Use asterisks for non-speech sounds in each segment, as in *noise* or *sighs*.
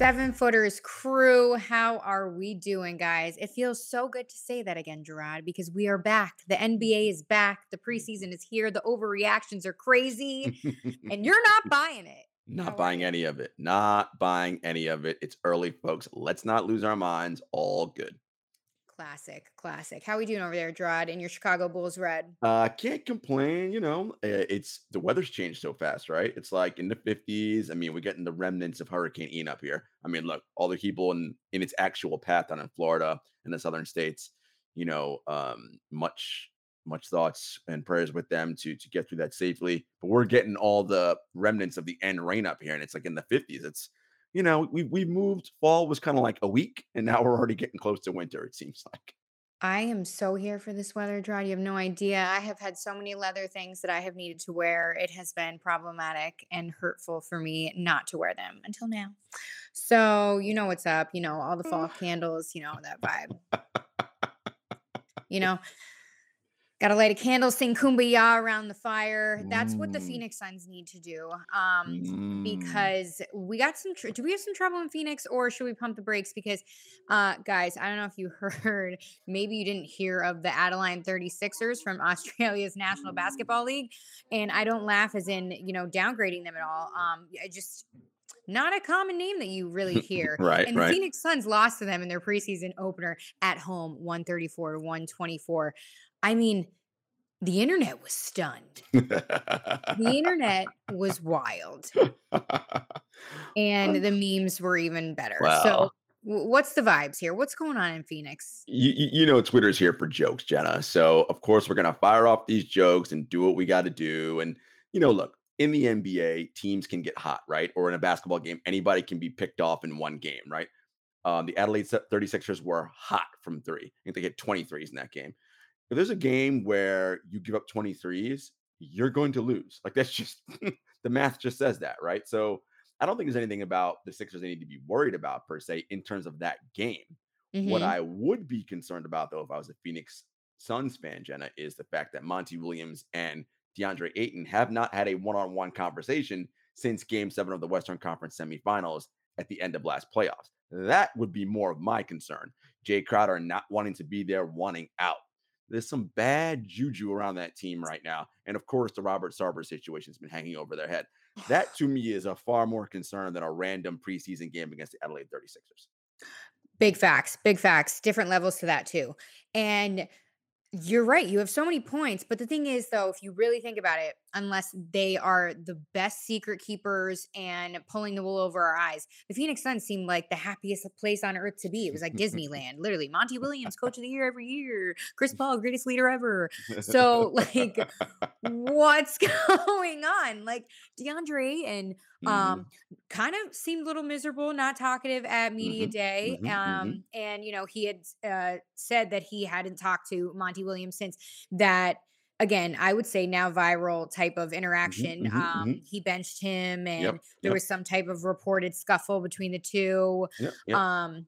Seven footers crew, how are we doing, guys? It feels so good to say that again, Jarod, because we are back. The NBA is back. The preseason is here. The overreactions are crazy, *laughs* and you're not buying it. Not buying any of it. Not buying any of it. It's early, folks. Let's not lose our minds. All good. Classic, classic. How we doing over there, Jarod, in your Chicago Bulls red? Uh, can't complain. You know, uh, it's the weather's changed so fast, right? It's like in the 50s. I mean, we're getting the remnants of Hurricane Ian up here. I mean, look, all the people in in its actual path down in Florida and the southern states. You know, um, much much thoughts and prayers with them to to get through that safely. But we're getting all the remnants of the Ian rain up here, and it's like in the 50s. It's you know, we we moved. Fall was kind of like a week, and now we're already getting close to winter. It seems like. I am so here for this weather, Gerard. You have no idea. I have had so many leather things that I have needed to wear. It has been problematic and hurtful for me not to wear them until now. So, you know what's up. You know, all the fall *sighs* candles, you know, that vibe. *laughs* You know, got to light a candle, sing kumbaya around the fire. That's what the Mm. Phoenix Suns need to do. Um, Mm. because we got some tr- do we have some trouble in phoenix or should we pump the brakes because uh guys i don't know if you *laughs* heard maybe you didn't hear of the adelaide 36ers from australia's national basketball league and i don't laugh as in you know downgrading them at all um I just not a common name that you really *laughs* hear Right, and the right. phoenix suns lost to them in their preseason opener at home 134 to 124 i mean the internet was stunned the internet was wild and the memes were even better. So, Wow. w- what's the vibes here? What's going on in Phoenix? you, you know Twitter's here for jokes, Jenna. So of course we're gonna fire off these jokes and do what we got to do. And you know, look, in the NBA, teams can get hot, right? Or in a basketball game, anybody can be picked off in one game, right? Um, the Adelaide Se- 36ers were hot from three. I think they hit 23s in that game. If there's a game where you give up 23s, you're going to lose. Like that's just *laughs* the math just says that, right? So I don't think there's anything about the Sixers they need to be worried about per se in terms of that game. What Mhm. I would be concerned about, though, if I was a Phoenix Suns fan, Jenna, is the fact that Monty Williams and DeAndre Ayton have not had a one on one conversation since game seven of the Western Conference semifinals at the end of last playoffs. That would be more of my concern. Jay Crowder not wanting to be there, wanting out. There's some bad juju around that team right now. And of course, the Robert Sarver situation has been hanging over their head. That to *sighs* me is a far more concern than a random preseason game against the Adelaide 36ers. Big facts, big facts, different levels to that too. And you're right. You have so many points. But the thing is, though, if you really think about it, unless they are the best secret keepers and pulling the wool over our eyes, the Phoenix Suns seemed like the happiest place on earth to be. It was like *laughs* Disneyland, literally. Monty Williams, coach of the year every year. Chris *laughs* Paul, greatest leader ever. So, *laughs* like, what's going on? Like, DeAndre and Mhm. um kind of seemed a little miserable not talkative at media Mhm, day mhm, mhm. um and you know he had uh said that he hadn't talked to monty williams since that again i would say now viral type of interaction mhm, um mhm. he benched him and Yep, there yep. was some type of reported scuffle between the two Yep, um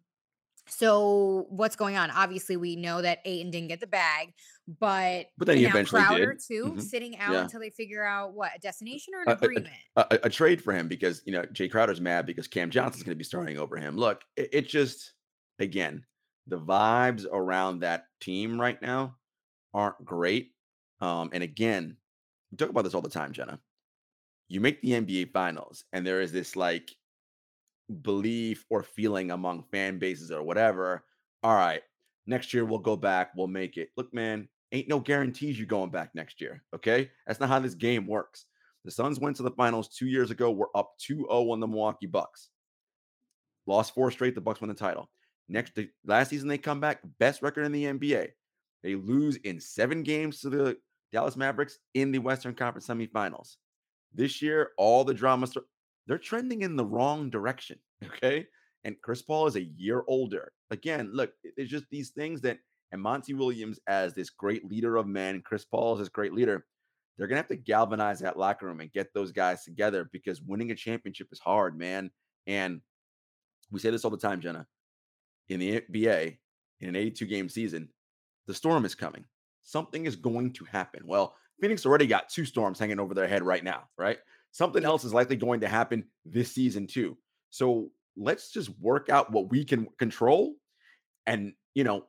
so what's going on obviously we know that Ayton didn't get the bag but But then he eventually Crowder did. too Mhm. sitting out Yeah. until they figure out what a destination or an uh, agreement a, a- a trade for him because you know Jay Crowder's mad because Cam Johnson's going to be starting over him. Look, it, it just again the vibes around that team right now aren't great. Um, and again, we talk about this all the time, Jenna. You make the NBA finals, and there is this like belief or feeling among fan bases or whatever. All right, next year we'll go back, we'll make it. Look, man, ain't no guarantees you going back next year. Okay. That's not how this game works. The Suns went to the finals two years ago. We're up 2 0 on the Milwaukee Bucks. Lost four straight. The Bucks won the title. Next, last season they come back, best record in the NBA. They lose in seven games to the Dallas Mavericks in the Western Conference semifinals. This year, all the drama, start, they're trending in the wrong direction. *laughs* Okay. And Chris Paul is a year older. Again, look, it's just these things that, and Monty Williams as this great leader of men, Chris Paul is this great leader, they're going to have to galvanize that locker room and get those guys together because winning a championship is hard, man. And we say this all the time, Jenna. In the NBA, in an 82 game season, the storm is coming. Something is going to happen. Well, Phoenix already got two storms hanging over their head right now, right? Something else is likely going to happen this season, too. So let's just work out what we can control and, you know,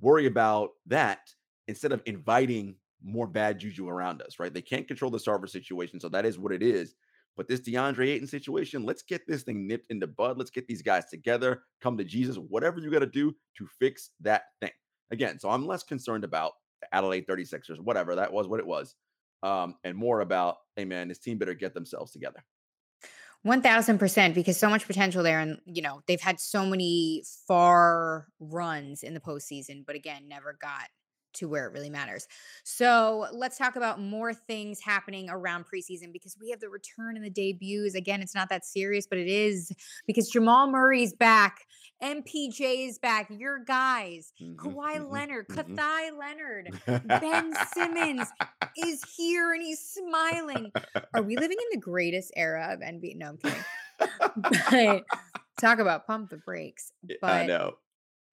worry about that instead of inviting more bad juju around us, right? They can't control the Sarver situation. So that is what it is. But this DeAndre Ayton situation, let's get this thing nipped in the bud. Let's get these guys together, come to Jesus, whatever you got to do to fix that thing. Again, so I'm less concerned about Adelaide 36ers, whatever that was, what it was, um, and more about, hey, man, this team better get themselves together. 1000% because so much potential there and you know they've had so many far runs in the postseason but again never got to where it really matters. So let's talk about more things happening around preseason because we have the return and the debuts. Again, it's not that serious, but it is because Jamal Murray's back, MPJ is back, your guys, mm-hmm, Kawhi mm-hmm, Leonard, mm-hmm. Kathai Leonard, Ben Simmons *laughs* is here and he's smiling. Are we living in the greatest era of NBA? No, I'm kidding. but talk about pump the brakes. But I know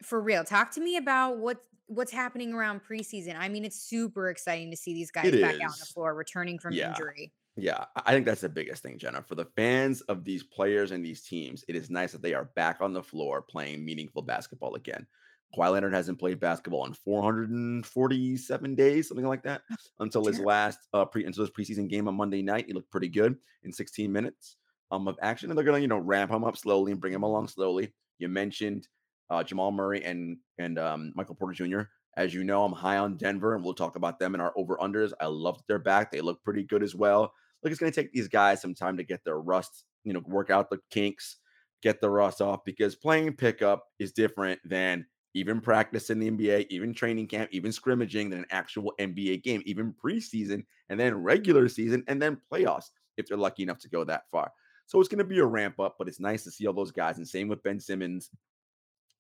for real talk to me about what what's happening around preseason. I mean, it's super exciting to see these guys It back out on the floor, returning from Yeah. injury. Yeah, I I think that's the biggest thing, Jenna. For the fans of these players and these teams, it is nice that they are back on the floor playing meaningful basketball again. Kawhi Leonard hasn't played basketball in 447 days, something like that, until his last uh pre until his preseason game on Monday night. He looked pretty good in 16 minutes um of action. And they're gonna, you know, ramp him up slowly and bring him along slowly. You mentioned uh Jamal Murray and and um Michael Porter Jr. As you know, I'm high on Denver, and we'll talk about them in our over unders. I love that they're back. They look pretty good as well. Look, it's going to take these guys some time to get their rust, you know, work out the kinks, get the rust off because playing pickup is different than even practice in the NBA, even training camp, even scrimmaging than an actual NBA game, even preseason and then regular season and then playoffs if they're lucky enough to go that far. So it's going to be a ramp up, but it's nice to see all those guys. And same with Ben Simmons.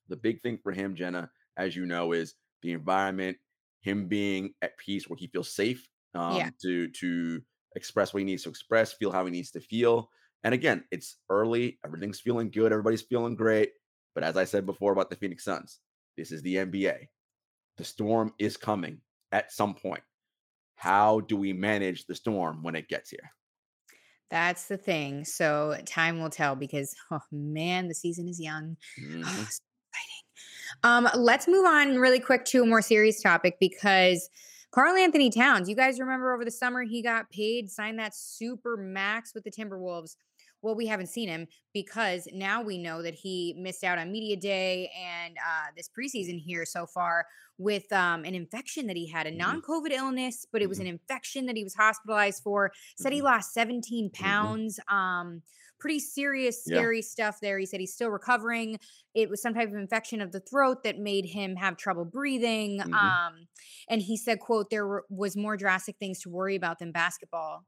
The big thing for him, Jenna, as you know, is the environment, him being at peace where he feels safe um, Yeah. to to express what he needs to express, feel how he needs to feel. And again, it's early, everything's feeling good, everybody's feeling great. But as I said before about the Phoenix Suns, this is the NBA. The storm is coming at some point. How do we manage the storm when it gets here? That's the thing. So time will tell because oh man, the season is young. *sighs* Mhm. Oh. Um, let's move on really quick to a more serious topic because Karl-Anthony Towns, you guys remember over the summer he got paid, signed that super max with the Timberwolves. Well, we haven't seen him because now we know that he missed out on media day and uh, this preseason here so far with um, an infection that he had, a Mhm. non-COVID illness, but it was Mhm. an infection that he was hospitalized for. Said he Mhm. lost 17 pounds. Um, pretty serious, Yeah. scary stuff there. He said he's still recovering. It was some type of infection of the throat that made him have trouble breathing. Mhm. Um, and he said, "quote There were, was more drastic things to worry about than basketball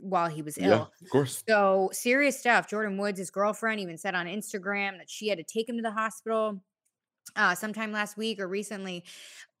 while he was ill." Yeah, of course. So serious stuff. Jordyn Woods, his girlfriend, even said on Instagram that she had to take him to the hospital uh sometime last week or recently.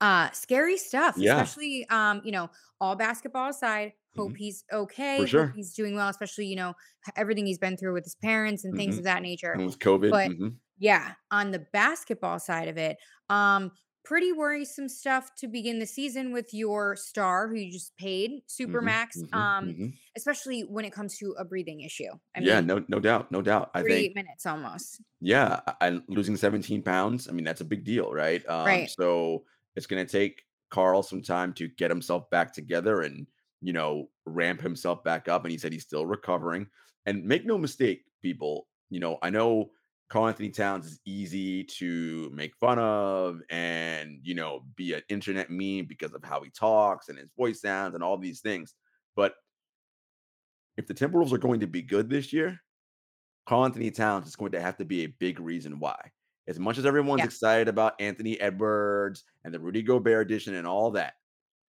Uh scary stuff, Yeah. especially um, you know, all basketball aside. Hope Mhm. he's okay. For sure. he's doing well, especially, you know, everything he's been through with his parents and things Mhm. of that nature. And with COVID. But mhm. yeah, on the basketball side of it, um, pretty worrisome stuff to begin the season with your star who you just paid super Mhm, max. mhm, Um, mhm. especially when it comes to a breathing issue. I yeah, mean, no, no doubt, no doubt. I think minutes almost. Yeah, and losing 17 pounds, I mean, that's a big deal, right? Um, Right. so it's going to take Karl some time to get himself back together and, you know, ramp himself back up. And he said he's still recovering. And make no mistake, people, you know, I know Karl-Anthony Towns is easy to make fun of and, you know, be an internet meme because of how he talks and his voice sounds and all these things. But if the Timberwolves are going to be good this year, Karl-Anthony Towns is going to have to be a big reason why. As much as everyone's Yeah. excited about Anthony Edwards and the Rudy Gobert edition and all that,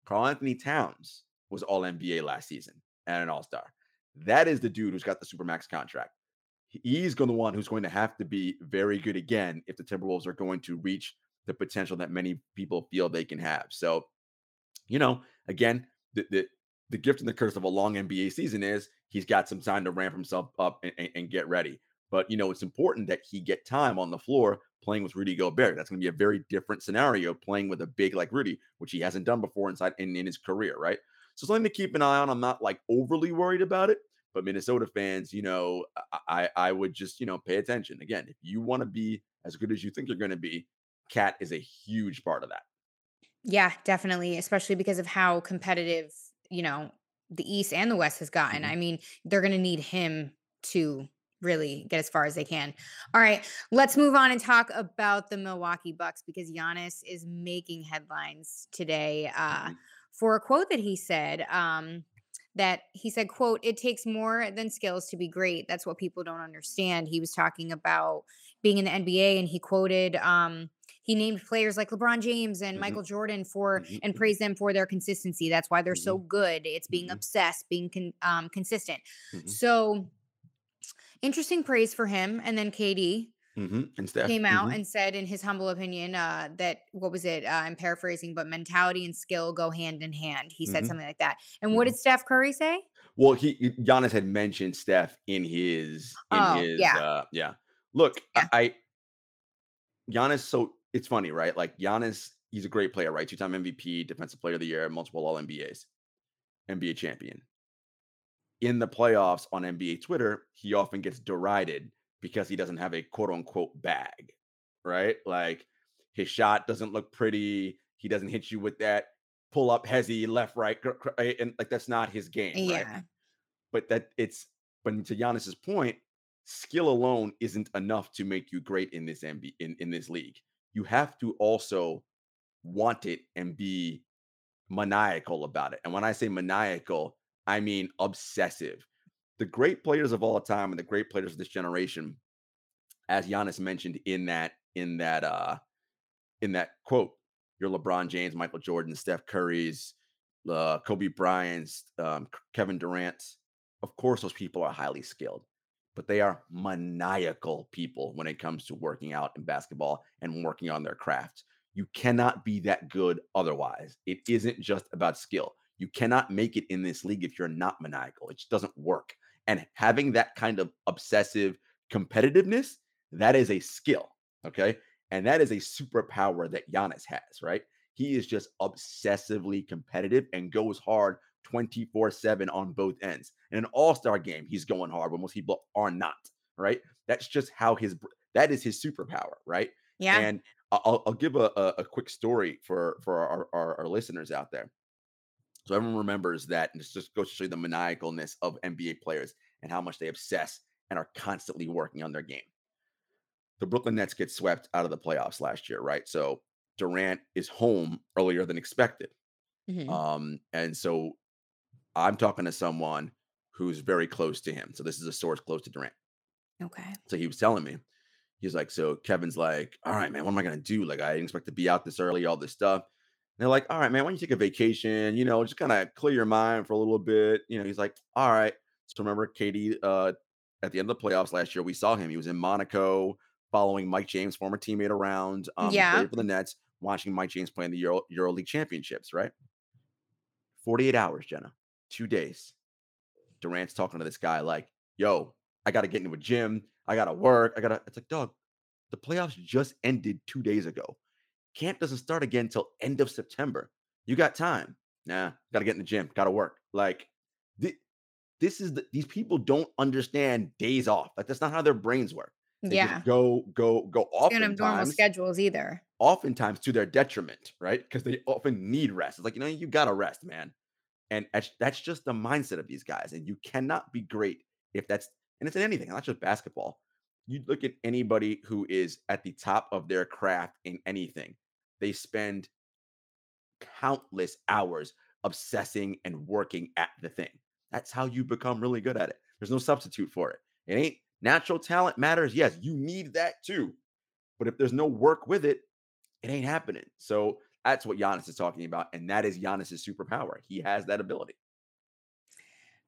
Karl-Anthony Towns was all NBA last season and an all star. That is the dude who's got the Supermax contract. He's going to one who's going to have to be very good again if the Timberwolves are going to reach the potential that many people feel they can have. So, you know, again, the, the the gift and the curse of a long NBA season is he's got some time to ramp himself up and, and- and get ready. But you know, it's important that he get time on the floor playing with Rudy Gobert. That's going to be a very different scenario playing with a big like Rudy, which he hasn't done before inside in, in his career, right? So something to keep an eye on. I'm not like overly worried about it, but Minnesota fans, you know, I I, would just you know pay attention. Again, if you want to be as good as you think you're going to be, KAT is a huge part of that. Yeah, definitely, especially because of how competitive, you know, the East and the West has gotten. Mhm. I mean, they're going to need him to really get as far as they can. All right, let's move on and talk about the Milwaukee Bucks because Giannis is making headlines today uh, Mhm. For a quote that he said. Um, that he said, "quote It takes more than skills to be great. That's what people don't understand." He was talking about being in the NBA, and he quoted. Um, he named players like LeBron James and Mhm. Michael Jordan for Mhm, and mhm. praised them for their consistency. That's why they're so good. It's being Mhm. obsessed, being con- um, consistent. Mhm. So interesting praise for him. And then KD Mhm. And Steph came out mhm. and said, in his humble opinion, uh, that what was it? Uh, I'm paraphrasing, but mentality and skill go hand in hand. He said Mhm. something like that. And what Mhm. did Steph Curry say? Well, he Giannis had mentioned Steph in his in Oh, his yeah. uh yeah. Look, Yeah. I, Giannis so it's funny, right? Like Giannis, he's a great player, right? Two-time MVP, defensive player of the year, multiple all NBAs, NBA champion. In the playoffs on NBA Twitter, he often gets derided because he doesn't have a quote unquote bag, right? Like his shot doesn't look pretty. He doesn't hit you with that pull up hesi left, right, cr- cr- and like that's not his game, right? Yeah. but that it's but to Giannis's point, skill alone isn't enough to make you great in this MB in, in this league. You have to also want it and be maniacal about it. And when I say maniacal, I mean obsessive. The great players of all time and the great players of this generation, as Giannis mentioned in that in that uh in that quote, your LeBron James, Michael Jordan, Steph Curry's, uh, Kobe Bryant's, um, Kevin Durant's. Of course, those people are highly skilled, but they are maniacal people when it comes to working out in basketball and working on their craft. You cannot be that good otherwise. It isn't just about skill. You cannot make it in this league if you're not maniacal. It just doesn't work. And having that kind of obsessive competitiveness, that is a skill. Okay. And that is a superpower that Giannis has, right? He is just obsessively competitive and goes hard 24 7 on both ends. In an all star game, he's going hard when most people are not, right? That's just how his, that is his superpower, right? Yeah. And I'll, I'll give a, a, a quick story for, for our, our, our listeners out there. So everyone remembers that, and this just goes to show you the maniacalness of NBA players and how much they obsess and are constantly working on their game. The Brooklyn Nets get swept out of the playoffs last year, right? So Durant is home earlier than expected. Mhm. Um, and so I'm talking to someone who's very close to him. So this is a source close to Durant. okay. So he was telling me, he's like, so Kevin's like, all right, man, what am I gonna do? Like, I didn't expect to be out this early, all this stuff. They're like, all right, man, why don't you take a vacation? You know, just kind of clear your mind for a little bit. You know, he's like, all right. So remember, KD, uh, at the end of the playoffs last year, we saw him. He was in Monaco, following Mike James, former teammate around. Um, Yeah. for the Nets, watching Mike James play in the Euro Euro League championships. Right. Forty-eight hours, Jenna, two days. Durant's talking to this guy like, yo, I got to get into a gym. I got to work. I got to. It's like, dog, the playoffs just ended two days ago. Camp doesn't start again until end of September. You got time. Nah, got to get in the gym. Got to work. Like, thi- this is the, these people don't understand days off. Like, that's not how their brains work. They Yeah. go, go, go off. don't have normal schedules either. oftentimes to their detriment, right? Because they often need rest. It's like, you know, you got to rest, man. And that's, that's just the mindset of these guys. And you cannot be great if that's, and it's in anything, not just basketball. You look at anybody who is at the top of their craft in anything, they spend countless hours obsessing and working at the thing. That's how you become really good at it. There's no substitute for it. It ain't natural talent matters. Yes, you need that too. But if there's no work with it, it ain't happening. So that's what Giannis is talking about. And that is Giannis's superpower. He has that ability.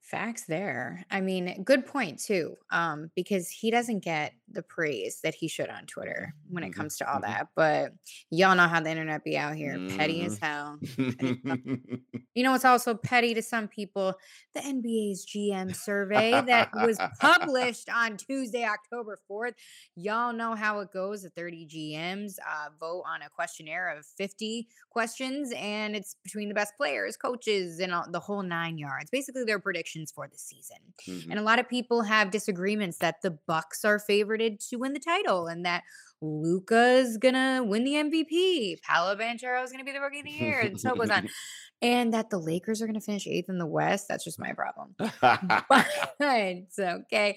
Facts there. I mean, good point too. Um, because he doesn't get the praise that he should on Twitter when it Mhm, comes to all mhm. that. But y'all know how the internet be out here, petty as Mhm. hell. *laughs* You know, it's also petty to some people. The NBA's GM survey that was published on Tuesday, October 4th. Y'all know how it goes. The 30 GMs uh, vote on a questionnaire of 50 questions, and it's between the best players, coaches, and all, the whole nine yards. Basically, their predictions for the season. Mhm. And a lot of people have disagreements that the Bucks are favorited to win the title and that Luka's gonna win the MVP. Paolo Banchero is gonna be the rookie of the year, and so goes on. *laughs* And that the Lakers are gonna finish eighth in the West. That's just my problem. *laughs* *laughs* But it's okay.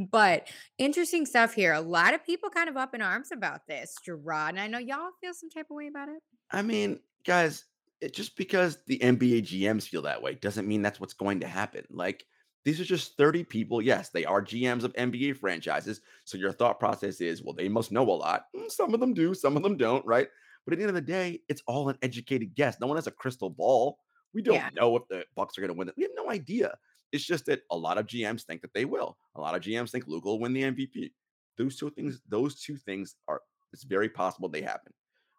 But interesting stuff here. A lot of people kind of up in arms about this. Jarod, and I know y'all feel some type of way about it. I mean, guys, it, just because the NBA GMs feel that way doesn't mean that's what's going to happen. Like, these are just 30 people. Yes, they are GMs of NBA franchises. So your thought process is, well, they must know a lot. Mm, Some of them do, some of them don't, right? But at the end of the day, it's all an educated guess. No one has a crystal ball. We don't Yeah. know if the Bucks are going to win it. We have no idea. It's just that a lot of GMs think that they will. A lot of GMs think Luka will win the MVP. Those two things, those two things are it's very possible they happen.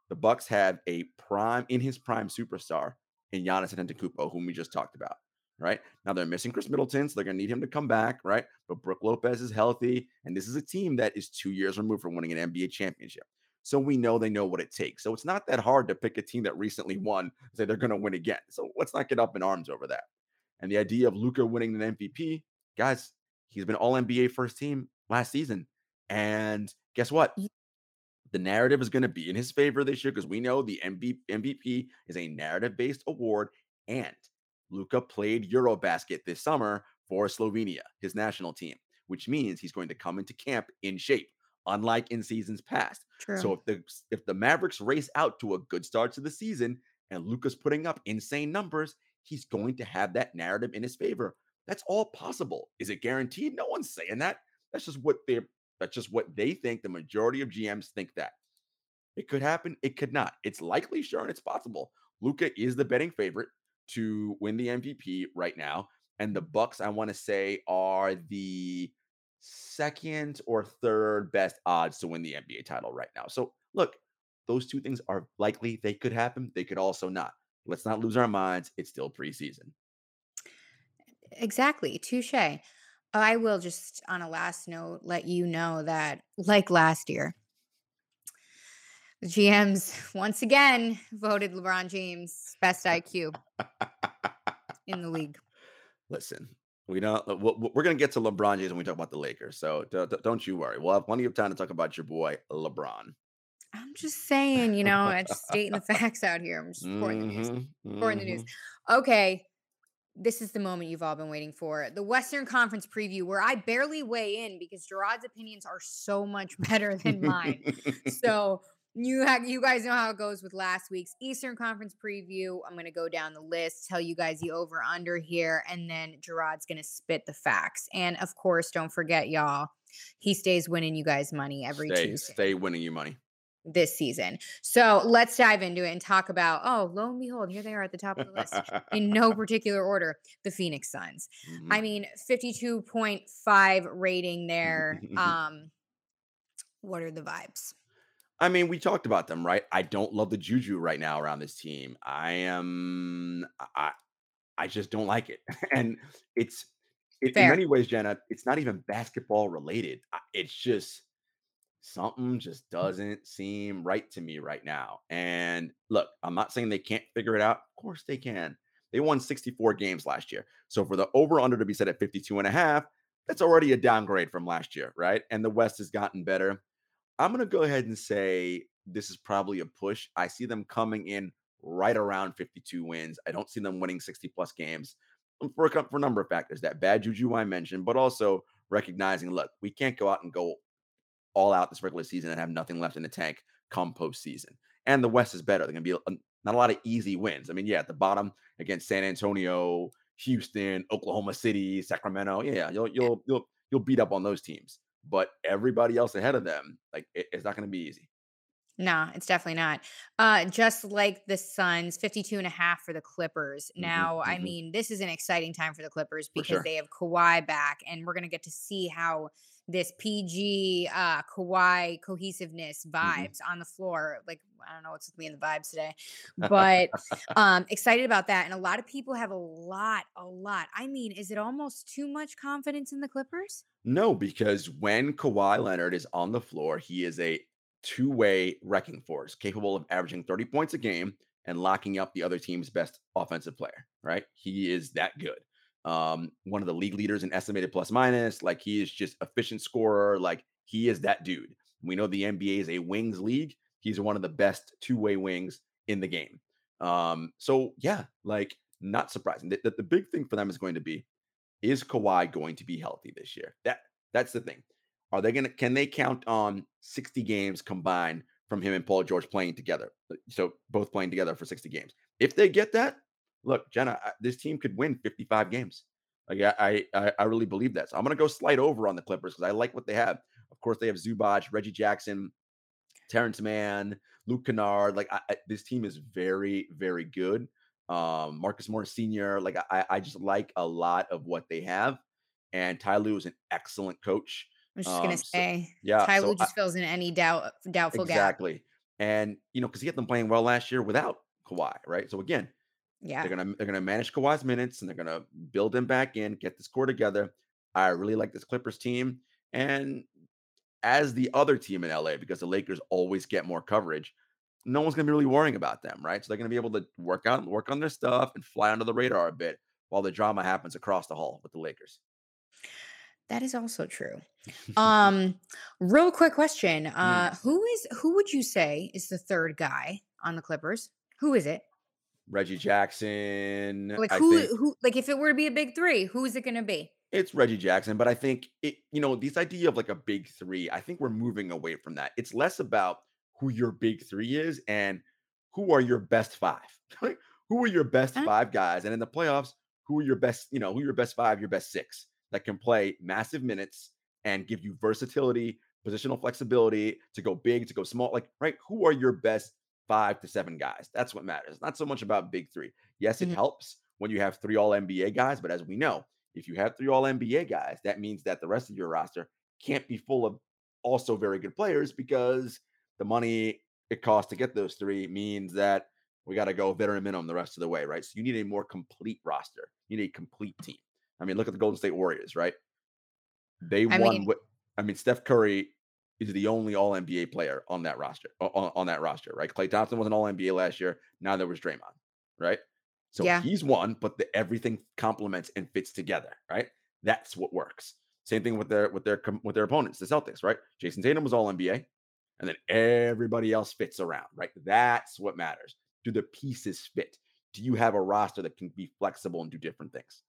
The Bucks have a prime in his prime superstar in Giannis Antetokounmpo, whom we just talked about. Right now, they're missing Khris Middleton, so they're gonna need him to come back. Right, but Brook Lopez is healthy, and this is a team that is two years removed from winning an NBA championship. So we know they know what it takes. So it's not that hard to pick a team that recently won, and say they're gonna win again. So let's not get up in arms over that. And the idea of Luka winning an MVP, guys, he's been All NBA first team last season, and guess what? The narrative is going to be in his favor this year because we know the MB MVP is a narrative based award. And Luka played Eurobasket this summer for Slovenia, his national team, which means he's going to come into camp in shape, unlike in seasons past. True. So if the if the Mavericks race out to a good start to the season and Luka's putting up insane numbers, he's going to have that narrative in his favor. That's all possible. Is it guaranteed? No one's saying that. That's just what they're that's just what they think. The majority of GMs think that. It could happen, it could not. It's likely, sure, and it's possible. Luka is the betting favorite to win the MVP right now. And the Bucks, I want to say, are the second or third best odds to win the NBA title right now. So look, those two things are likely. They could happen. They could also not. Let's not lose our minds. It's still preseason. Exactly. Touche. I will just, on a last note, let you know that, like last year, the GMs *laughs* once again voted LeBron James best IQ in the league. Listen, we don't. uh, we- We're going to get to LeBron James when we talk about the Lakers. So don't you worry. We'll have plenty of time to talk about your boy LeBron. I'm just saying, you know, I'm just stating the *laughs* facts out here. I'm just reporting the news. Mhm, the news. mhm. Okay. This is the moment you've all been waiting for. The Western Conference preview, where I barely weigh in because Jarod's opinions are so much *laughs* better than mine. *laughs* so you ha- you guys know how it goes with last week's Eastern Conference preview. I'm gonna go down the list, tell you guys the over under here, and then Jarod's gonna spit the facts. And of course, don't forget, y'all, he stays winning you guys money every stay, Tuesday stay winning you money. This season. So let's dive into it and talk about. Oh, lo and behold, here they are at the top of the list in no *laughs* particular order. The Phoenix Suns. Mhm. I mean, 52.5 rating there. *laughs* Um, what are the vibes? I mean, we talked about them, right? I don't love the juju right now around this team. I am, I, I just don't like it, *laughs* and it's it, in many ways, Jenna. It's not even basketball related. It's just something just doesn't seem right to me right now. And look, I'm not saying they can't figure it out. Of course they can. They won 64 games last year. So for the over under to be set at 52 and a half, that's already a downgrade from last year, right? And the West has gotten better. I'm going to go ahead and say this is probably a push. I see them coming in right around 52 wins. I don't see them winning 60 plus games um, for a, for a number of factors. That bad juju I mentioned, but also recognizing, look, we can't go out and go all out this regular season and have nothing left in the tank come postseason. And the West is better. They're going to be a, not a lot of easy wins. I mean, yeah, at the bottom against San Antonio, Houston, Oklahoma City, Sacramento, yeah, you'll you'll you'll you'll beat up on those teams. But everybody else ahead of them, like it, it's not going to be easy. No, it's definitely not. Uh, just like the Suns, 52 and a half for the Clippers. Mhm, Now, I mhm. mean, this is an exciting time for the Clippers because sure. they have Kawhi back, and we're going to get to see how this PG uh, Kawhi cohesiveness Mm-hmm. vibes on the floor. Like, I don't know what's with me in the vibes today, but *laughs* um, excited about that. And a lot of people have a lot, a lot. I mean, is it almost too much confidence in the Clippers? No, because when Kawhi Leonard is on the floor, he is a two-way wrecking force, capable of averaging 30 points a game and locking up the other team's best offensive player, right? He is that good. Um, one of the league leaders in estimated plus minus, like he is just efficient scorer, like he is that dude. We know the NBA is a wings league. He's one of the best two-way wings in the game. Um, so yeah, like not surprising. The, the, the big thing for them is going to be is Kawhi going to be healthy this year? That that's the thing. Are they gonna can they count on 60 games combined from him and Paul George playing together? So both playing together for 60 games. If they get that, look, Jenna, this team could win 55 games. Like I I, I really believe that. So I'm gonna go slide over on the Clippers because I like what they have. Of course, they have Zubac, Reggie Jackson, Terance Mann, Luke Kennard. Like I, I- this team is very, very good. Um, Marcus Morris Sr. Like I, I just like a lot of what they have. And Ty Lue is an excellent coach. I'm just Um, gonna so- say, yeah, Ty so Lue I- just fills in any doubt doubtful gap. exactly. And you know, because he had them playing well last year without Kawhi, right? So again, Yeah. they're gonna they're gonna manage Kawhi's minutes and they're gonna build him back in, get this core together. I really like this Clippers team, and as the other team in LA, because the Lakers always get more coverage, no one's gonna be really worrying about them, right? So they're gonna be able to work out, work on their stuff, and fly under the radar a bit while the drama happens across the hall with the Lakers. That is also true. *laughs* Um, real quick question. Uh, Mm. who is who would you say is the third guy on the Clippers? Who is it? Reggie Jackson, Like I who think who like if it were to be a big three, who is it gonna be? it's Reggie Jackson, but I think it, you know, this idea of like a big three, I think we're moving away from that. It's less about who your big three is and who are your best five. *laughs* Like, who are your best Huh? five guys? And in the playoffs, who are your best, you know, who are your best five, your best six that can play massive minutes and give you versatility, positional flexibility to go big, to go small. Like, right? Who are your best five to seven guys? That's what matters. Not so much about big three. Yes, it Mhm. helps when you have three all NBA guys, but as we know, if you have three all NBA guys, that means that the rest of your roster can't be full of also very good players because the money it costs to get those three means that we got to go veteran minimum the rest of the way, right? So you need a more complete roster. You need a complete team. I mean, look at the Golden State Warriors, right? They I won. mean- wi- I mean, Steph Curry is the only All NBA player on that roster. On, on that roster, right? Klay Thompson was an All NBA last year. Now there was Draymond, right? So Yeah. he's one, but the, everything complements and fits together, right? That's what works. Same thing with their with their with their opponents, the Celtics, right? Jayson Tatum was All NBA, and then everybody else fits around, right? That's what matters. Do the pieces fit? Do you have a roster that can be flexible and do different things?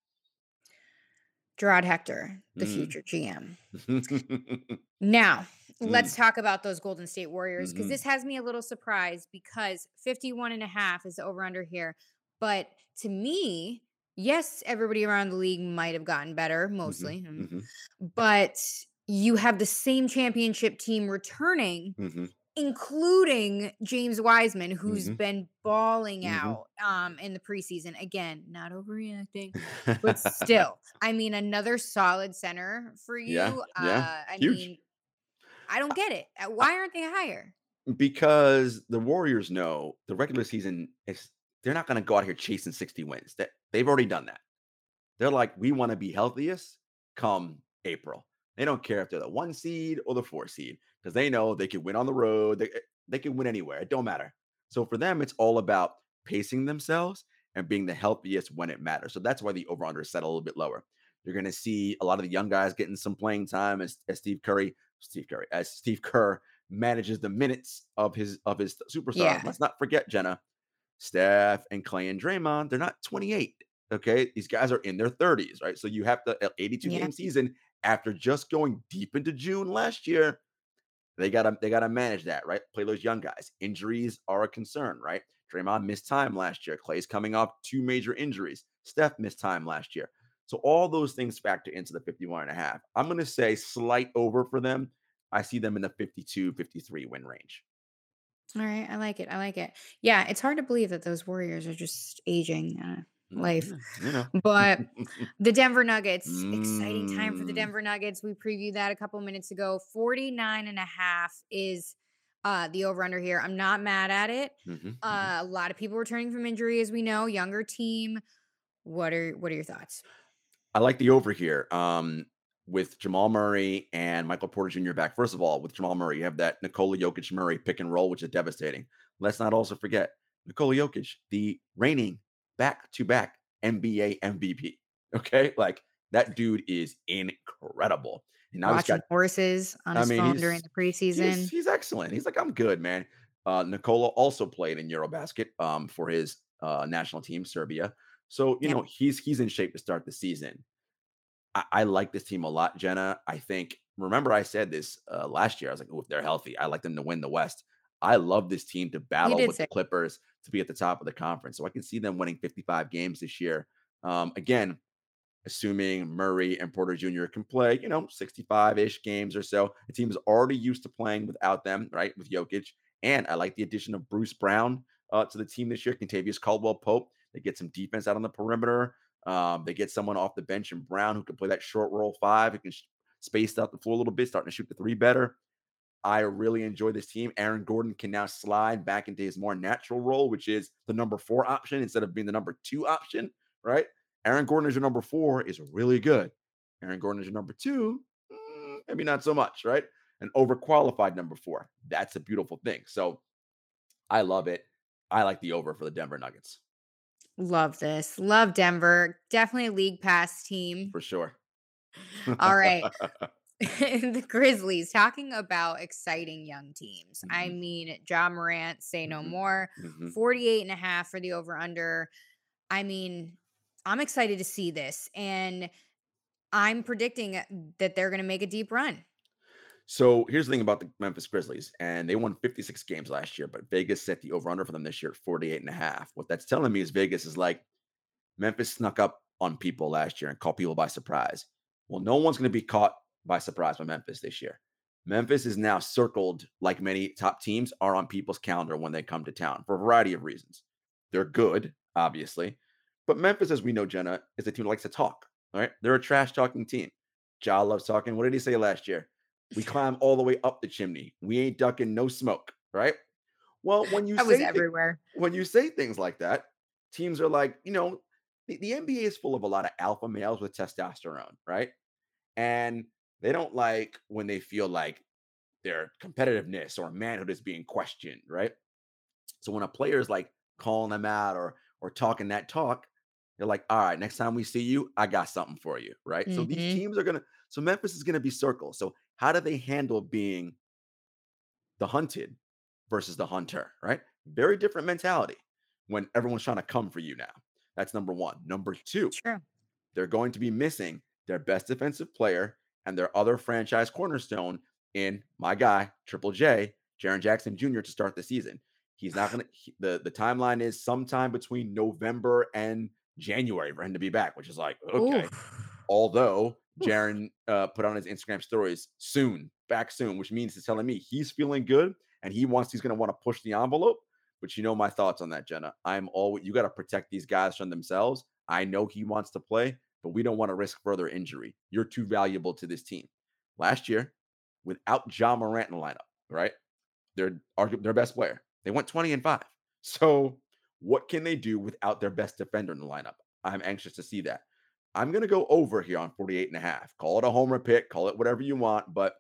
Jarod Hector, the Mm. future GM. *laughs* Now, let's talk about those Golden State Warriors because Mhm. this has me a little surprised because 51 and a half is over under here. But to me, yes, everybody around the league might have gotten better, mostly, mm, Mhm, but you have the same championship team returning, mhm. Including James Wiseman, who's Mhm. been balling Mhm. out um, in the preseason. Again, not overreacting, but *laughs* still, I mean, another solid center for you. Yeah, yeah, Uh, I huge. mean, I don't get it. Uh, Why aren't they higher? because the Warriors know the regular season is they're not going to go out here chasing 60 wins. That they've already done that. They're like, we want to be healthiest come April. They don't care if they're the one seed or the four seed because they know they can win on the road. They, they can win anywhere. It don't matter. So for them, it's all about pacing themselves and being the healthiest when it matters. So that's why the over under is set a little bit lower. You're going to see a lot of the young guys getting some playing time as, as Steve Curry, Steve Curry, as Steve Kerr manages the minutes of his of his superstar. Yeah. Let's not forget, Jenna, Steph and Klay and Draymond, they're not 28. Okay. These guys are in their 30s, right? So you have to uh, 82 Yeah. game season after just going deep into June last year. They gotta they gotta manage that, right? Play those young guys. Injuries are a concern, right? Draymond missed time last year. Klay's coming off two major injuries. Steph missed time last year. So all those things factor into the 51 and a half. I'm going to say slight over for them. I see them in the 52, 53 win range. All right, I like it. I like it. Yeah, it's hard to believe that those Warriors are just aging. Uh, Life. You know. but *laughs* the Denver Nuggets, exciting time for the Mm. Denver Nuggets. We previewed that a couple minutes ago. 49 and a half is uh the over under here. I'm not mad at it. Mhm, mhm. Uh, a lot of people returning from injury, as we know, younger team. What are what are your thoughts? I like the over here. Um, with Jamal Murray and Michael Porter Jr. back. First of all, with Jamal Murray, you have that Nikola Jokic Murray pick and roll, which is devastating. Let's not also forget Nikola Jokic, the reigning back to back NBA MVP. Okay, like that dude is incredible. And now he's Watching got horses on I his mean, phone during the preseason. He's, he's excellent. He's like, I'm good, man. Uh, Nikola also played in Eurobasket um, for his uh, national team, Serbia. So you know he's he's in shape to start the season. I, I like this team a lot, Jenna. I think. Remember, I said this uh, last year. I was like, oh, if they're healthy, I like them to win the West. I love this team to battle with the Clippers to be at the top of the conference. So I can see them winning 55 games this year. Um, again, assuming Murray and Porter Jr. can play, you know, 65 ish games or so. The team is already used to playing without them, right? With Jokic. And I like the addition of Bruce Brown uh, to the team this year, Kentavious Caldwell-Pope. They get some defense out on the perimeter. Um, they get someone off the bench in Brown who can play that short roll five, who can sh- space out the floor a little bit, starting to shoot the three better. I really enjoy this team. Aaron Gordon can now slide back into his more natural role, which is the number four option instead of being the number two option, right? Aaron Gordon as your number four is really good. Aaron Gordon as your number two, mm, maybe not so much, right? An overqualified number four. That's a beautiful thing. So I love it. I like the over for the Denver Nuggets Love this. Love Denver. Definitely a league pass team. for sure. All right. *laughs* *laughs* the Grizzlies talking about exciting young teams. I Mhm. mean, Ja Morant, say no Mhm. more. Mhm. 48 and a half for the over under. I mean, I'm excited to see this. And I'm predicting that they're going to make a deep run. So here's the thing about the Memphis Grizzlies, and they won 56 games last year, but Vegas set the over under for them this year at 48 and a half. What that's telling me is Vegas is like Memphis snuck up on people last year and caught people by surprise. Well, no one's going to be caught by surprise by Memphis this year. Memphis is now circled like many top teams are on people's calendar when they come to town for a variety of reasons. They're good, obviously, but Memphis, as we know, Jenna, is a team that likes to talk. All right, they're a trash talking team. Ja loves talking. What did he say last year? We *laughs* climb all the way up the chimney. We ain't ducking no smoke, right? Well, when you say everywhere. when you say things like that, teams are like, you know, the, the NBA is full of a lot of alpha males with testosterone, right? And they don't like when they feel like their competitiveness or manhood is being questioned, right? So when a player is like calling them out or or talking that talk, they're like, all right, next time we see you, I got something for you, right? So these Mhm. teams are gonna, so Memphis is gonna be circled. So how do they handle being the hunted versus the hunter, right? Very different mentality when everyone's trying to come for you now. That's number one. Number two, they're going to be missing their best defensive player and their other franchise cornerstone in my guy, Triple J, Jaren Jackson Jr. to start the season. He's not *sighs* going to, the, the timeline is sometime between November and January for him to be back, which is like, okay. Oof. Although Jaren uh, put on his Instagram stories soon, back soon, which means he's telling me he's feeling good and he wants, he's going to want to push the envelope. But you know my thoughts on that, Jenna. I'm always, you got to protect these guys from themselves. I know he wants to play, but we don't want to risk further injury. You're too valuable to this team. Last year, without Ja Morant in the lineup, right? They're their best player. They went 20 and 5. *laughs* So what can they do without their best defender in the lineup? I'm anxious to see that. I'm going to go over here on 48 and a half. Call it a homer pick, call it whatever you want, but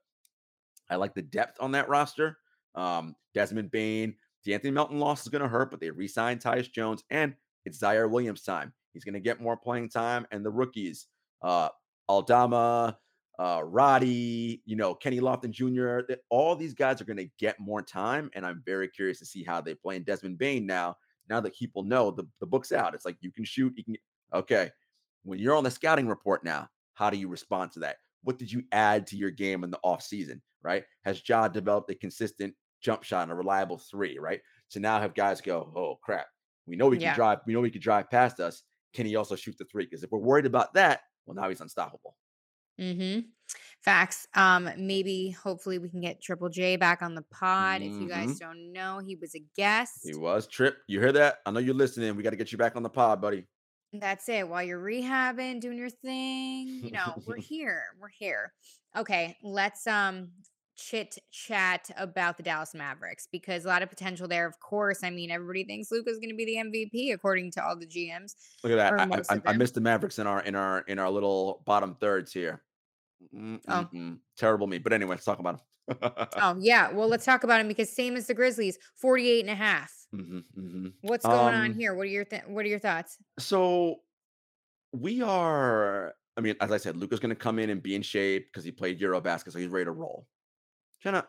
I like the depth on that roster. Um, Desmond Bane, D'Anthony Melton loss is going to hurt, but they re-signed Tyus Jones, and it's Ziaire Williams time. He's going to get more playing time, and the rookies, uh, Aldama, uh, Roddy, you know, Kenny Lofton Jr. that All these guys are going to get more time, and I'm very curious to see how they play. And Desmond Bane now, now that people know the, the book's out, it's like you can shoot, you can. Okay, when you're on the scouting report now, how do you respond to that? What did you add to your game in the off season? Right? Has Ja developed a consistent jump shot and a reliable three? Right? So now have guys go, oh crap, we know we can Yeah. drive, we know we can drive past us. Can he also shoot the three? Because if we're worried about that, well, now he's unstoppable. Mm-hmm. Facts. Um, maybe hopefully we can get Triple J back on the pod. If you guys don't know, he was a guest. He was Trip. You hear that? I know you're listening. We got to get you back on the pod, buddy. That's it. While you're rehabbing, doing your thing, you know, we're *laughs* here. We're here. Okay, let's um chit chat about the Dallas Mavericks because a lot of potential there. Of course, I mean everybody thinks Luka's going to be the MVP according to all the GMs. Look at that. I, I, I missed the Mavericks in our in our in our little bottom thirds here. Mm, Oh. mm. Terrible me. But anyway, let's talk about them. Oh, yeah. Well, let's *laughs* talk about him because same as the Grizzlies, 48 and a half. Mhm, mhm. What's going on Um, here? What are your th- what are your thoughts? So we are. I mean, as I said, Luka's going to come in and be in shape because he played Eurobasket, so he's ready to roll. I,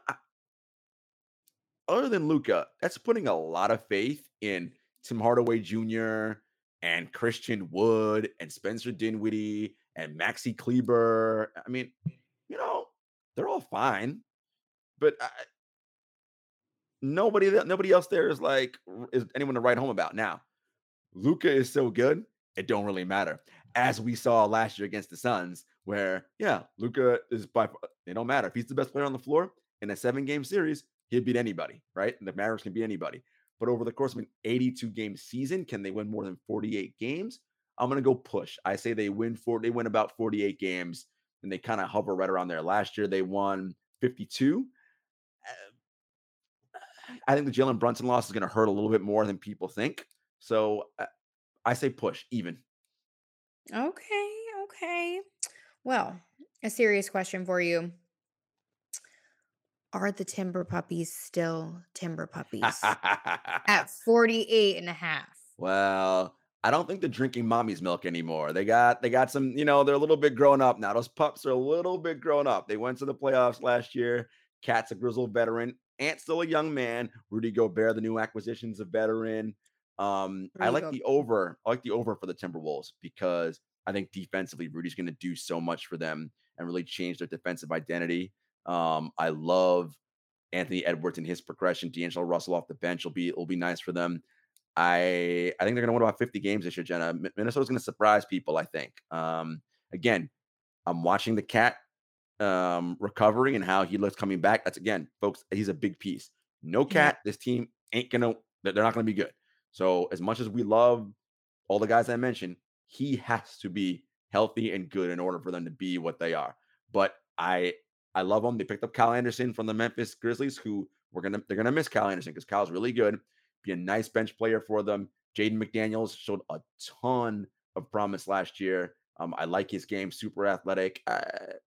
other than Luka, that's putting a lot of faith in Tim Hardaway Jr. and Christian Wood and Spencer Dinwiddie and Maxi Kleber. I mean, you know, they're all fine, but I, nobody nobody else there is like is anyone to write home about. Now, Luka is so good, it don't really matter. As we saw last year against the Suns, where yeah, Luka is by it don't matter if he's the best player on the floor in a seven game series, he'd beat anybody, right? And the Mavericks can beat anybody. But over the course of an 82 game season, can they win more than 48 games? I'm gonna go push. I say they win four. They win about 48 games, and they kind of hover right around there. Last year they won 52. Uh, I think the Jalen Brunson loss is to hurt a little bit more than people think. So uh, I say push even. Okay, okay. Well, a serious question for you. Are the Timber Puppies still Timber Puppies at *laughs* 48 and a half? well, I don't think they're drinking mommy's milk anymore. They got they got some, you know, they're a little bit grown up now. Those pups are a little bit grown up. They went to the playoffs last year. KAT's a grizzled veteran. Ant's still a young man. Rudy Gobert, the new acquisition's a veteran. Um, I Rudy like the over. I like the over for the Timberwolves because I think defensively, Rudy's going to do so much for them and really change their defensive identity. Um, I love Anthony Edwards and his progression. D'Angelo Russell off the bench will be will be nice for them. I I think they're going to win about 50 games this year, Jenna. Minnesota's going to surprise people. I think. Um, again, I'm watching the KAT um, recovery and how he looks coming back. That's again, folks. He's a big piece. No KAT. This team ain't gonna. They're they're not going to be good. So as much as we love all the guys I mentioned, he has to be healthy and good in order for them to be what they are. But I I love them. They picked up Kyle Anderson from the Memphis Grizzlies, who we're gonna they're gonna miss Kyle Anderson because Kyle's really good. Be a nice bench player for them. Jaden McDaniels showed a ton of promise last year. Um, I like his game, super athletic. Uh,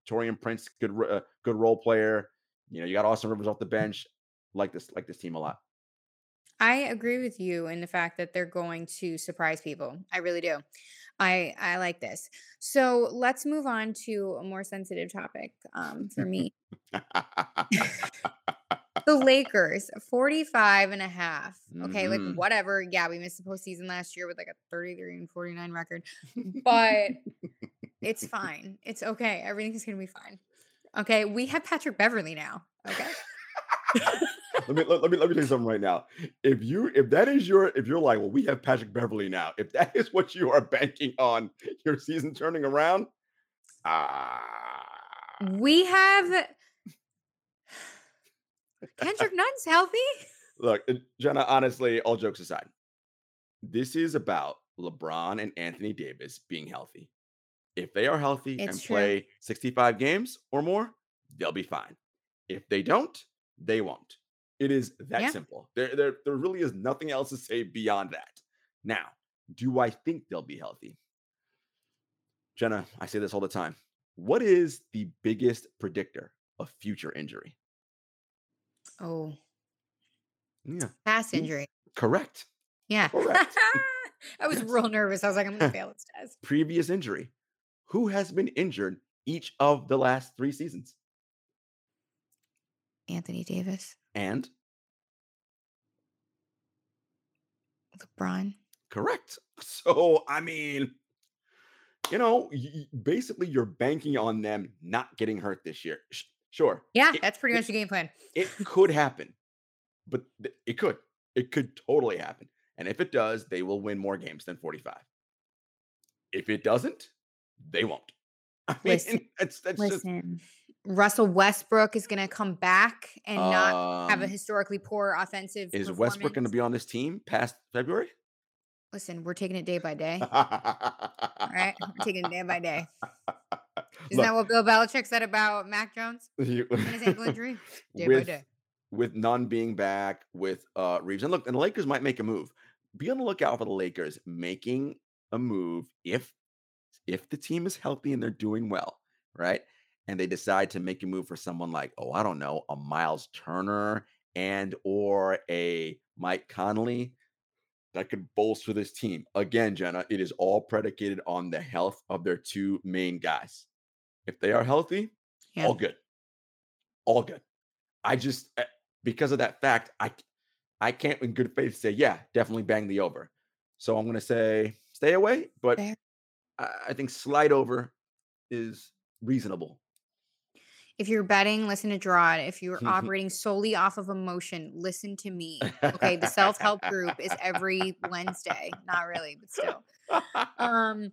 Taurean Prince, good uh, good role player. You know, you got Austin Rivers off the bench. Like this, like this team a lot. I agree with you in the fact that they're going to surprise people. I really do. I I like this. So let's move on to a more sensitive topic um, for *laughs* me. the Lakers, 45 and a half. Okay, Mhm. like whatever. Yeah, we missed the postseason last year with like a 33 and 49 record, but *laughs* it's fine. It's okay. Everything's going to be fine. Okay, we have Patrick Beverley now. Okay. *laughs* let me let, me let me tell you something right now. If you if that is your if you're like, well, we have Patrick Beverley now. If that *laughs* is what you are banking on your season turning around, ah, We have Kendrick Nunn's healthy. *laughs* look, uh, Jenna. Honestly, all jokes aside, this is about LeBron and Anthony Davis being healthy. If they are healthy and true. play 65 games or more, they'll be fine. If they don't, they won't. It is that Yeah. simple. There, there, there really is nothing else to say beyond that. Now, do I think they'll be healthy? Jenna, I say this all the time. What is the biggest predictor of future injury? Oh, Yeah, past injury. correct. Yeah. Correct. *laughs* I was real nervous. I was like, I'm going *laughs* to fail this test. Previous injury. Who has been injured each of the last three seasons. Anthony Davis, And LeBron. correct. *laughs* So, I mean, you know, basically you're banking on them not getting hurt this year. Sure. Yeah, It- that's pretty much the game plan. It could happen, but it could. It could totally happen. And if it does, they will win more games than 45. If it doesn't, they won't. *laughs* I mean, Listen, that's that's just Listen, Russell Westbrook is going to come back and not have a um, historically poor offensive. Is Westbrook going to be on this team past February? Listen, we're taking it day by day. All right, we're taking it day by day. *laughs* Isn't that what Bill Belichick said about Mac Jones *laughs* and his ankle injury? Day by with, day. with Nunn being back, with uh Reaves. And look, and the Lakers might make a move. Be on the lookout for the Lakers making a move if if the team is healthy and they're doing well, right? And they decide to make a move for someone like, oh, I don't know, a Miles Turner and or a Mike Conley that could bolster this team. Again, Jenna, it is all predicated on the health of their two main guys. If they are healthy, Yeah. all good. All good. I just eh, because of that fact, I I can't in good faith say, yeah, definitely bang the over. So I'm gonna say stay away, but I, I think slide over is reasonable. If you're betting, listen to Jarod. If you're operating solely off of emotion, listen to me. Okay, the self *laughs* help group is every Wednesday. Not really, but still. *laughs* Um,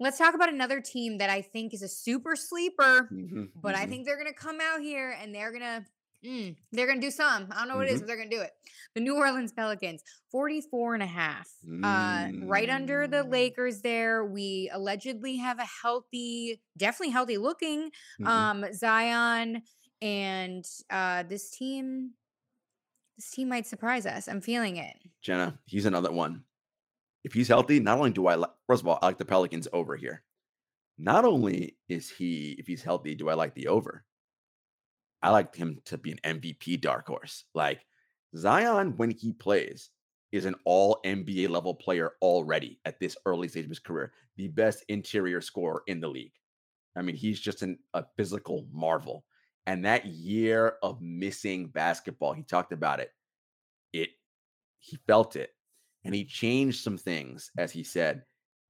let's talk about another team that I think is a super sleeper, Mhm, but I mhm. think they're gonna come out here and they're gonna mm, they're gonna do some. I don't know what it is, Mhm. but they're gonna do it. The New Orleans Pelicans, 44 and a half. Uh, right under the Mm. Lakers there. We allegedly have a healthy, definitely healthy looking Mhm. um Zion and uh this team this team might surprise us. I'm feeling it. Jenna, he's another one. If he's healthy, not only do I like, first of all, I like the Pelicans over here. Not only is he, if he's healthy, do I like the over? I like him to be an MVP dark horse. Like Zion, when he plays, is an all NBA level player already at this early stage of his career, the best interior scorer in the league. I mean, he's just an, a physical marvel. And that year of missing basketball, he talked about it. It he felt it and he changed some things as he said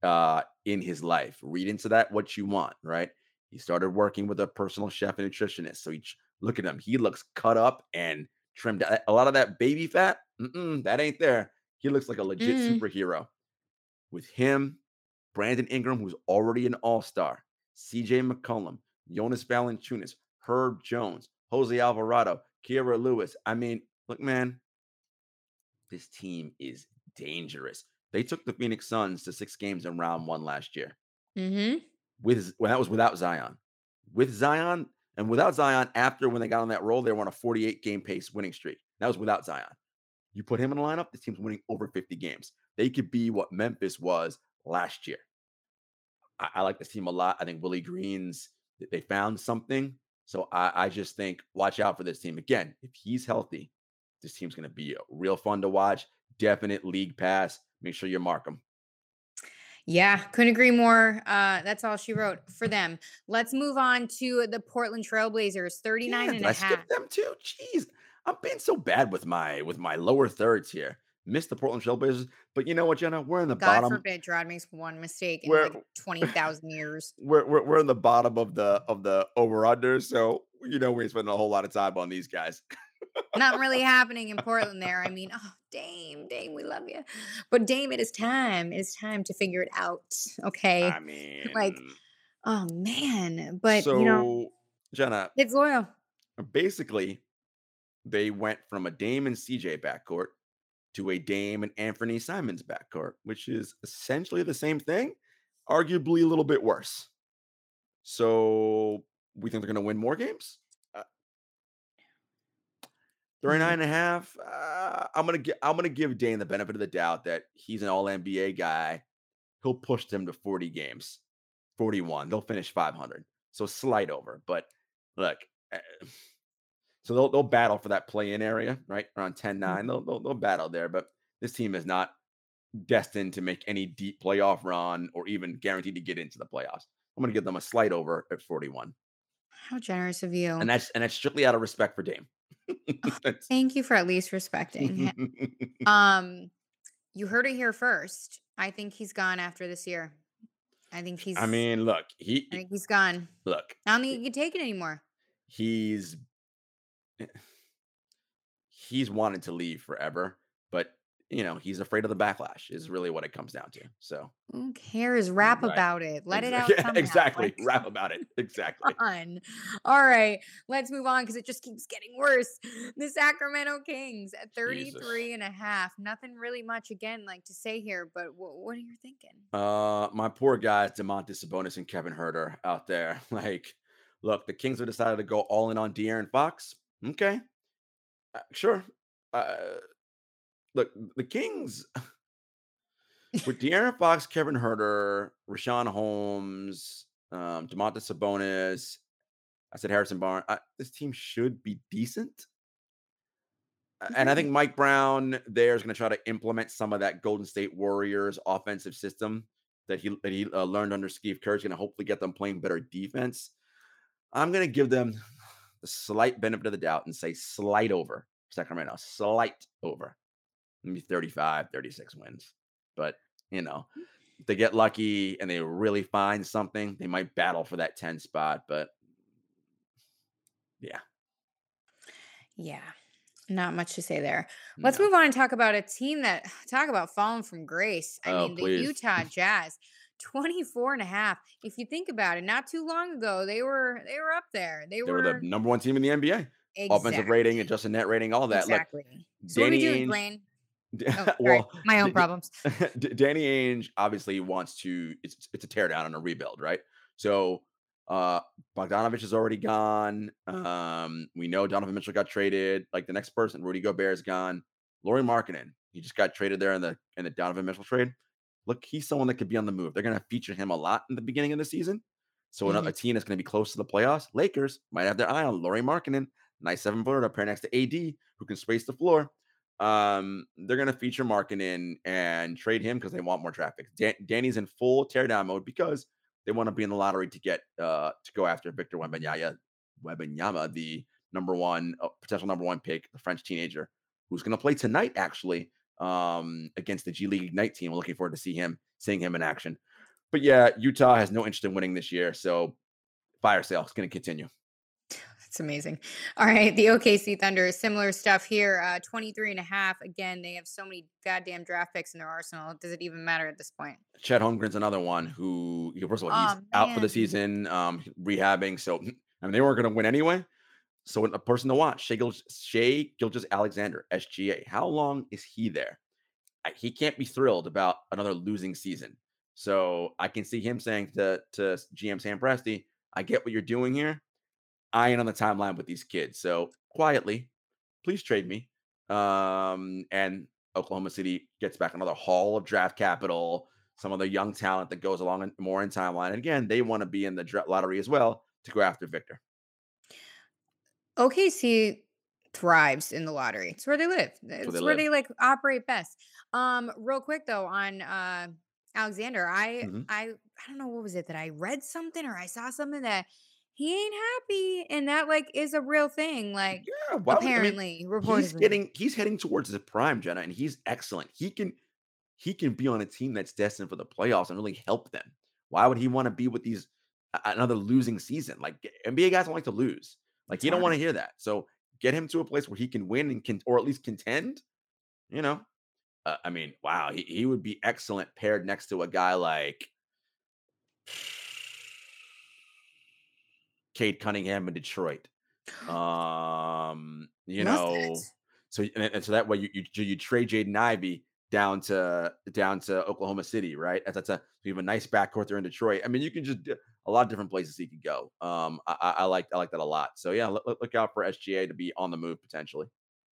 uh in his life read into that what you want right he started working with a personal chef and nutritionist so he look at him he looks cut up and trimmed a lot of that baby fat that ain't there he looks like a legit Mm. superhero with him brandon ingram who's already an all-star cj mccollum jonas valanciunas herb jones jose alvarado Kira lewis i mean look man this team is dangerous. They took the Phoenix Suns to six games in round one last year. Mm-hmm. With when that was without Zion. With Zion and without Zion, after when they got on that roll, they were on a 48 game pace winning streak. That was without Zion. You put him in the lineup, the team's winning over 50 games. They could be what Memphis was last year. I, I like this team a lot. I think Willie Green's they found something. So I, I just think watch out for this team. Again, if he's healthy, this team's going to be real fun to watch. Definite league pass. Make sure you mark them. Yeah, couldn't agree more. Uh, that's all she wrote for them. Let's move on to the Portland Trailblazers, 39 Damn, and a I half. skip them too? Jeez, I'm being so bad with my with my lower thirds here. Missed the Portland Trailblazers, but you know what, Jenna? We're in the bottom. God bottom. forbid Jarod makes one mistake in Where- like 20,000 years. *laughs* We're, we're we're in the bottom of the of the over under, so you know we ain't spending a whole lot of time on these guys. *laughs* Not really happening in Portland there. I mean, oh, Dame, Dame, we love you. But Dame, it is time. It is time to figure it out. Okay. I mean, like, oh, man. But, so you know, Jenna, it's loyal. basically, they went from a Dame and CJ backcourt to a Dame and Anthony Simons backcourt, which is essentially the same thing, arguably a little bit worse. So we think they're going to win more games. Uh, 39 and a half. Uh, I'm gonna gi- I'm gonna give Dame the benefit of the doubt that he's an all NBA guy. He'll push them to 40 games, 41. They'll finish 500. So slight over. But look, eh, so they'll they'll battle for that play-in area, right? Around 10-9. They'll, they'll they'll battle there. But this team is not destined to make any deep playoff run or even guaranteed to get into the playoffs. I'm going to give them a slight over at 41. How generous of you. And that's and that's strictly out of respect for Dame. *laughs* Thank you for at least respecting him. *laughs* Um, you heard it here first. I think he's gone after this year. I think he's. I mean, look, he I think he's gone. look, I don't think he can take it anymore. he's he's wanted to leave forever, you know, he's afraid of the backlash is really what it comes down to. So Who cares? Rap Right. about it. Let it out. *laughs* Somehow. exactly. Like, Rap about it. *laughs* Exactly. on. All right, let's move on because it just keeps getting worse. *gasps* The Sacramento Kings at 33 and a half. Nothing really much again like to say here, but wh- what are you thinking? Uh, my poor guys, Domantas Sabonis and Kevin Huerter out there. *laughs* Like, look, the Kings have decided to go all in on De'Aaron Fox. Okay, uh, sure. Uh, look, the Kings *laughs* with De'Aaron Fox, Kevin Huerter, Richaun Holmes, um, Domantas Sabonis. I said Harrison Barnes. I, this team should be decent. A- And I think Mike Brown there is going to try to implement some of that Golden State Warriors offensive system that he that he uh, learned under Steve Kerr. Is going to hopefully get them playing better defense. I'm going to give them the slight benefit of the doubt and say slight over Sacramento, slight over, maybe 35, 36 wins. But you know, hmm. they get lucky and they really find something, they might battle for that 10 spot. But yeah, Yeah, not much to say there. Let's no. move on and talk about a team that *sighs* talk about falling from grace. I Oh, mean, please. the Utah *laughs* Jazz. 24 and a half. If you think about it, not too long ago, they were they were up there. They, They were, were the number one team in the NBA. Exactly. Offensive rating, adjusted net rating, all that. Look, Exactly. so what are we Danny doing, Ainge- Blaine? Oh, *laughs* well, my own problems. *laughs* Danny Ainge obviously wants to. It's it's a teardown and a rebuild, right? So uh Bogdanovic is already gone. Um, we know Donovan Mitchell got traded. Like the next person, Rudy Gobert is gone. Lauri Markkanen, he just got traded there in the in the Donovan Mitchell trade. Look, he's someone that could be on the move. They're going to feature him a lot in the beginning of the season. So another team that's going to be close to the playoffs, Lakers might have their eye on Lauri Markkanen, nice seven footer up here next to AD, who can space the floor. Um, they're going to feature Markkanen and trade him because they want more traffic. Dan- Danny's in full teardown mode because they want to be in the lottery to get uh to go after Victor Wembanyama, Wembanyama, the number one uh, potential number one pick, the French teenager who's going to play tonight actually um against the G League Ignite team. We're looking forward to see him seeing him in action. But yeah, Utah has no interest in winning this year, so fire sale is going to continue. It's amazing. All right. The OKC Thunder, similar stuff here. Uh, 23 and a half. Again, they have so many goddamn draft picks in their arsenal. Does it even matter at this point? Chet Holmgren's another one who, first of all, he's Oh, out for the season, um, rehabbing. So, I mean, they weren't going to win anyway. So, a person to watch, Shai, Gil- Shai Gilgeous-Alexander, SGA. How long is he there? He can't be thrilled about another losing season. So, I can see him saying to, to GM Sam Presti, I get what you're doing here. I ain't on the timeline with these kids. So, quietly, please trade me. Um, and Oklahoma City gets back another haul of draft capital, some of the young talent that goes along in, more in timeline. And again, they want to be in the dra- lottery as well to go after Victor. OKC thrives in the lottery. It's where they live. It's they where they like operate best. Um, real quick though, on uh Alexander, I Mhm. I I don't know what was it that I read something or I saw something that he ain't happy, and that like is a real thing. Like Yeah, why would- I mean, apparently, he's getting he's heading towards his prime, Jenna, and he's excellent. He can he can be on a team that's destined for the playoffs and really help them. Why would he want to be with these another losing season? Like NBA guys don't like to lose. Like It's you don't want to hear that. So get him to a place where he can win and can or at least contend. You know, uh, I mean, wow, he, he would be excellent paired next to a guy like Cade Cunningham in Detroit. Um, you know, so and, and so that way you you, you trade Jaden Ivey down to down to Oklahoma City, right? That's, that's a you have a nice backcourt there in Detroit. I mean, you can just a lot of different places he could go. Um, I, I, I like I like that a lot. So yeah, look, look out for SGA to be on the move potentially.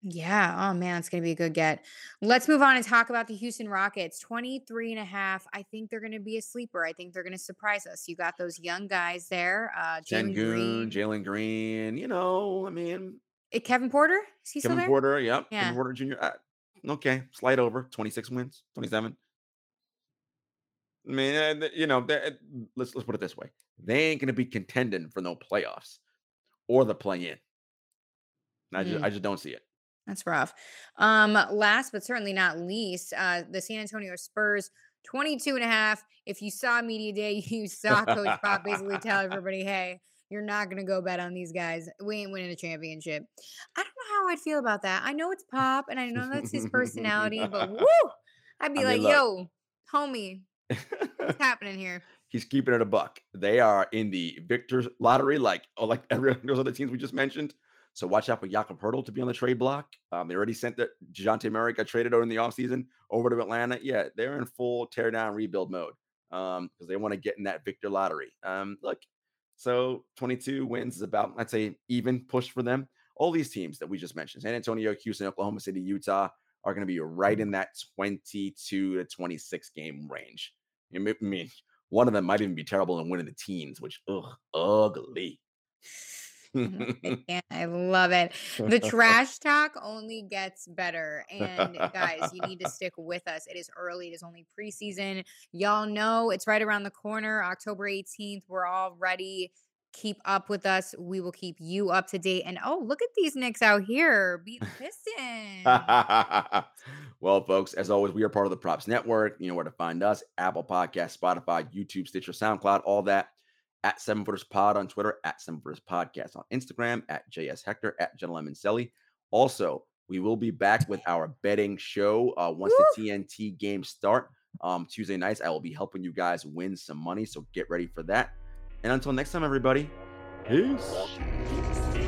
Yeah. Oh man, it's going to be a good get. Let's move on and talk about the Houston Rockets. 23 and a half. I think they're going to be a sleeper. I think they're going to surprise us. You got those young guys there. Uh Jalen Green. Jalen Green, you know, I mean, Eh, Kevin Porter? Is he still Kevin there? Porter, yep, Yeah. Kevin Porter Jr. Uh, okay, slide over, twenty six wins, twenty seven. I mean, uh, you know, uh, let's let's put it this way: they ain't gonna be contending for no playoffs or the play-in. I just Mm. I just don't see it. That's rough. Um, last but certainly not least, uh, the San Antonio Spurs, 22 and a half. If you saw Media Day, *laughs* you saw Coach Pop basically tell *laughs* everybody, hey, you're not going to go bet on these guys. We ain't winning a championship. I don't know how I'd feel about that. I know it's Pop and I know that's his personality, but woo! I'd *laughs* be I mean, like, look. yo, homie, what's happening here? He's keeping it a buck. They are in the victors lottery, like oh, like every those other teams we just mentioned. So watch out for Jakob Poeltl to be on the trade block. Um, they already sent that Dejounte Murray got traded over in the offseason over to Atlanta. Yeah, they're in full tear down rebuild mode um, because they want to get in that victor lottery. Um, look, so 22 wins is about, I'd say, even push for them. All these teams that we just mentioned, San Antonio, Houston, Oklahoma City, Utah, are going to be right in that 22 to 26 game range. I mean, one of them might even be terrible and win in the teens, which ugh, ugly. Mm-hmm. *laughs* Yeah, I love it. The trash talk only gets better. And guys, you need to *laughs* stick with us. It is early, it is only preseason. Y'all know it's right around the corner, October 18th. We're all ready. Keep up with us. We will keep you up to date. And oh, look at these Knicks out here. The Pistons. *laughs* well, folks, as always, we are part of the Props Network. You know where to find us Apple Podcast, Spotify, YouTube, Stitcher, SoundCloud, all that. At Seven Footers Pod on Twitter, at Seven Footers Podcast on Instagram, at JS Hector, at Jenna Lemoncelli. Also, we will be back with our betting show uh, once the TNT games start. Um, Tuesday nights, I will be helping you guys win some money. So get ready for that. And until next time, everybody, peace.